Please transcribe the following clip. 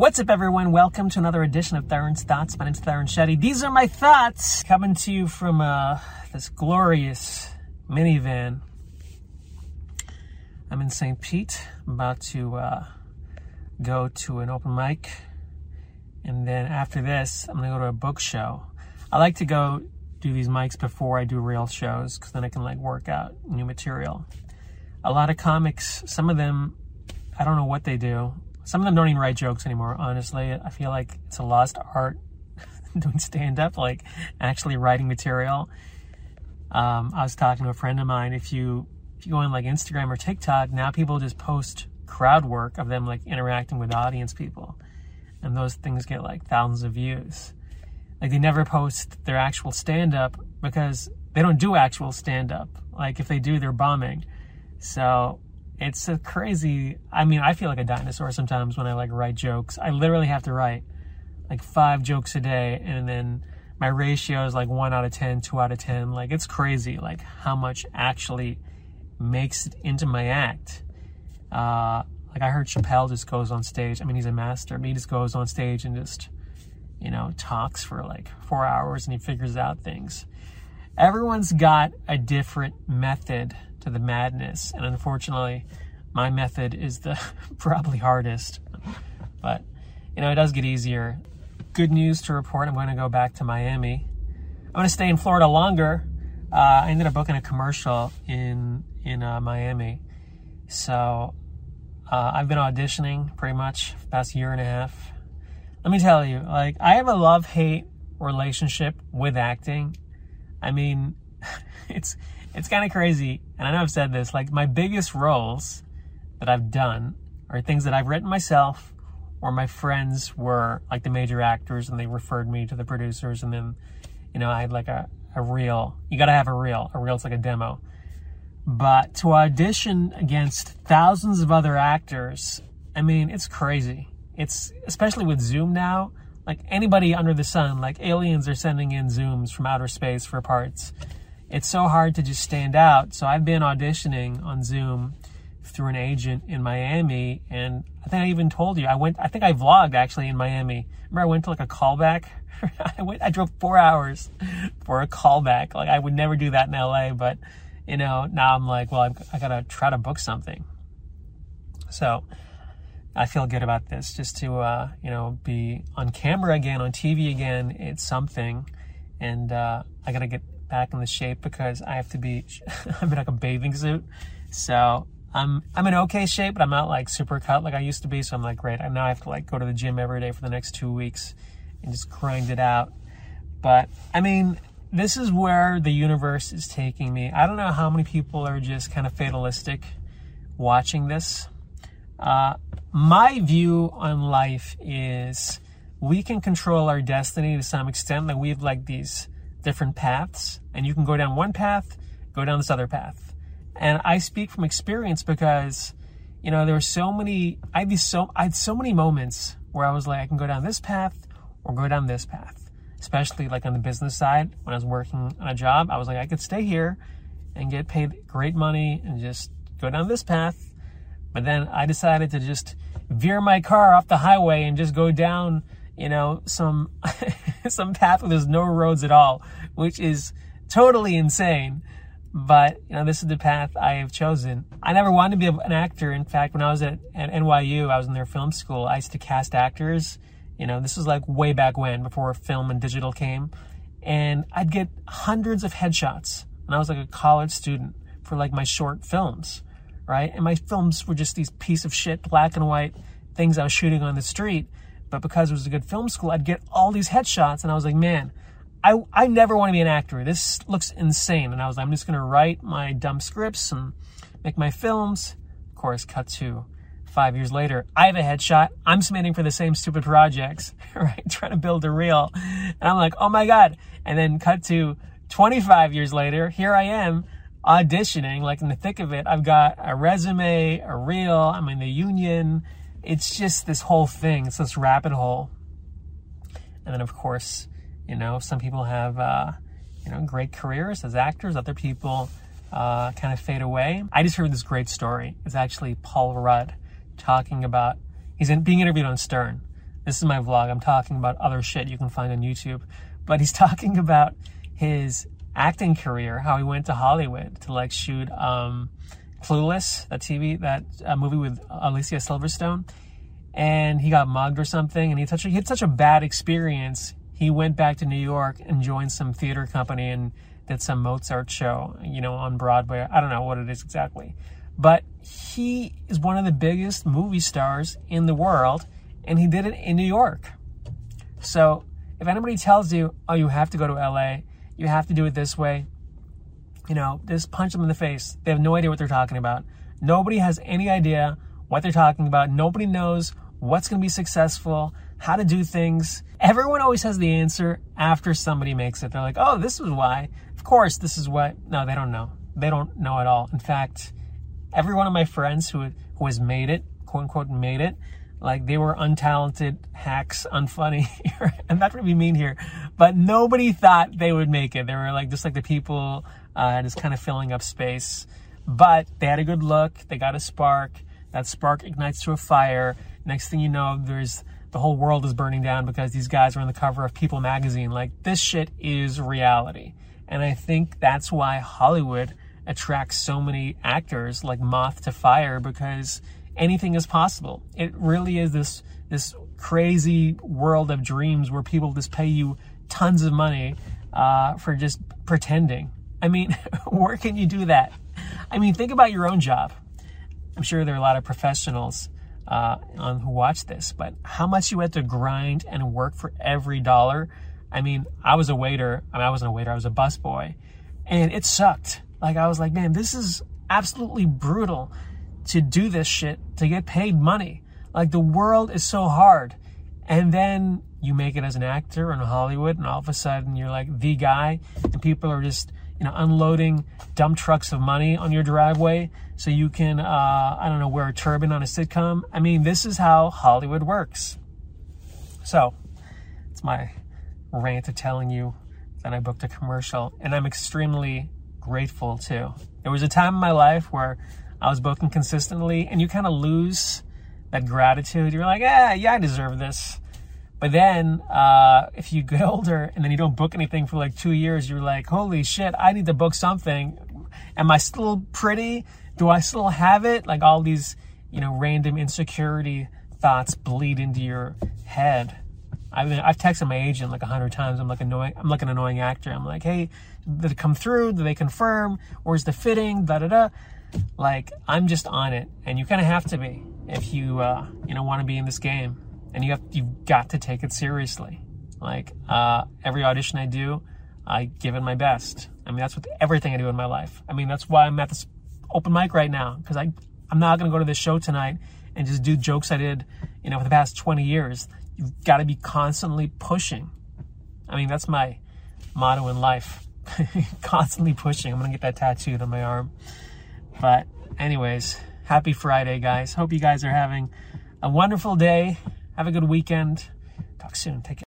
What's up, everyone? Welcome to another edition of Theron's Thoughts. My name's Theron Shetty. These are my thoughts coming to you from uh, this glorious minivan. I'm in St. Pete. I'm about to uh, go to an open mic. And then after this, I'm going to go to a book show. I like to go do these mics before I do real shows because then I can like work out new material. A lot of comics, some of them, I don't know what they do some of them don't even write jokes anymore, honestly. I feel like it's a lost art doing stand up, like actually writing material. Um, I was talking to a friend of mine. If you if you go on like Instagram or TikTok, now people just post crowd work of them like interacting with audience people, and those things get like thousands of views. Like they never post their actual stand up because they don't do actual stand up. Like if they do, they're bombing. So it's a crazy. I mean, I feel like a dinosaur sometimes when I like write jokes. I literally have to write like five jokes a day, and then my ratio is like one out of ten, two out of ten. Like it's crazy, like how much actually makes it into my act. Uh, like I heard Chappelle just goes on stage. I mean, he's a master. Mean, he just goes on stage and just, you know, talks for like four hours and he figures out things. Everyone's got a different method to the madness. And unfortunately, my method is the probably hardest. But, you know, it does get easier. Good news to report I'm going to go back to Miami. I'm going to stay in Florida longer. Uh, I ended up booking a commercial in in uh, Miami. So uh, I've been auditioning pretty much the past year and a half. Let me tell you, like, I have a love hate relationship with acting. I mean, it's it's kind of crazy. And I know I've said this, like my biggest roles that I've done are things that I've written myself or my friends were like the major actors and they referred me to the producers and then, you know, I had like a, a reel. You got to have a reel. A reel's like a demo. But to audition against thousands of other actors, I mean, it's crazy. It's especially with Zoom now, like anybody under the sun, like aliens are sending in Zooms from outer space for parts it's so hard to just stand out. So I've been auditioning on Zoom through an agent in Miami, and I think I even told you I went. I think I vlogged actually in Miami. Remember, I went to like a callback. I went. I drove four hours for a callback. Like I would never do that in LA, but you know now I'm like, well, I've, I gotta try to book something. So I feel good about this. Just to uh, you know be on camera again, on TV again. It's something, and uh, I gotta get back in the shape because I have to be, I'm in like a bathing suit. So I'm, I'm in okay shape, but I'm not like super cut like I used to be. So I'm like, great. I now have to like go to the gym every day for the next two weeks and just grind it out. But I mean, this is where the universe is taking me. I don't know how many people are just kind of fatalistic watching this. Uh, my view on life is we can control our destiny to some extent. Like we have like these different paths, and you can go down one path, go down this other path. And I speak from experience because, you know, there were so many. I had so I had so many moments where I was like, I can go down this path or go down this path. Especially like on the business side, when I was working on a job, I was like, I could stay here and get paid great money and just go down this path. But then I decided to just veer my car off the highway and just go down you know, some some path where there's no roads at all, which is totally insane. But you know, this is the path I have chosen. I never wanted to be an actor. In fact, when I was at, at NYU, I was in their film school. I used to cast actors. You know, this was like way back when, before film and digital came, and I'd get hundreds of headshots. And I was like a college student for like my short films, right? And my films were just these piece of shit, black and white things I was shooting on the street but because it was a good film school, I'd get all these headshots, and I was like, man, I, I never want to be an actor. This looks insane. And I was like, I'm just going to write my dumb scripts and make my films. Of course, cut to five years later. I have a headshot. I'm submitting for the same stupid projects, right? Trying to build a reel. And I'm like, oh my God. And then cut to 25 years later. Here I am auditioning, like in the thick of it. I've got a resume, a reel. I'm in the union it's just this whole thing. It's this rabbit hole. And then, of course, you know, some people have, uh, you know, great careers as actors. Other people uh, kind of fade away. I just heard this great story. It's actually Paul Rudd talking about, he's in, being interviewed on Stern this is my vlog. I'm talking about other shit you can find on YouTube. But he's talking about his acting career, how he went to Hollywood to like shoot um, Clueless, that TV, that uh, movie with Alicia Silverstone. And he got mugged or something, and he, a, he had such a bad experience. He went back to New York and joined some theater company and did some Mozart show, you know, on Broadway. I don't know what it is exactly. But he is one of the biggest movie stars in the world, and he did it in New York. So if anybody tells you, oh, you have to go to LA, you have to do it this way, you know, just punch them in the face. They have no idea what they're talking about. Nobody has any idea what they're talking about. Nobody knows what's going to be successful, how to do things. Everyone always has the answer after somebody makes it. They're like, oh, this is why. Of course, this is what. No, they don't know. They don't know at all. In fact, every one of my friends who who has made it, quote unquote, made it, like they were untalented hacks, unfunny, and not to be mean here, but nobody thought they would make it. They were like just like the people uh, just kind of filling up space. But they had a good look. They got a spark. That spark ignites to a fire. Next thing you know, there's the whole world is burning down because these guys are on the cover of People magazine. Like this shit is reality, and I think that's why Hollywood attracts so many actors like moth to fire because anything is possible. It really is this this crazy world of dreams where people just pay you tons of money uh, for just pretending. I mean, where can you do that? I mean, think about your own job. I'm sure there are a lot of professionals uh, on who watch this, but how much you had to grind and work for every dollar. I mean, I was a waiter. I mean, I wasn't a waiter. I was a busboy, and it sucked. Like I was like, man, this is absolutely brutal to do this shit to get paid money. Like the world is so hard. And then you make it as an actor in Hollywood, and all of a sudden you're like the guy, and people are just you know unloading dump trucks of money on your driveway so you can uh, I don't know wear a turban on a sitcom. I mean, this is how Hollywood works. So it's my rant of telling you that I booked a commercial, and I'm extremely grateful too. There was a time in my life where I was booking consistently, and you kind of lose that gratitude. You're like, yeah, yeah, I deserve this. But then, uh, if you get older and then you don't book anything for like two years, you're like, holy shit, I need to book something. Am I still pretty? Do I still have it? Like all these, you know, random insecurity thoughts bleed into your head. I mean, I've texted my agent like a hundred times. I'm like annoying. I'm like an annoying actor. I'm like, hey, did it come through? Did they confirm? Where's the fitting? Da da da. Like I'm just on it, and you kind of have to be if you uh, you know want to be in this game, and you have you've got to take it seriously. Like uh, every audition I do, I give it my best. I mean that's with everything I do in my life. I mean that's why I'm at this open mic right now because I I'm not gonna go to this show tonight and just do jokes I did you know for the past 20 years. You've got to be constantly pushing. I mean that's my motto in life. constantly pushing. I'm gonna get that tattooed on my arm. But, anyways, happy Friday, guys. Hope you guys are having a wonderful day. Have a good weekend. Talk soon. Take care.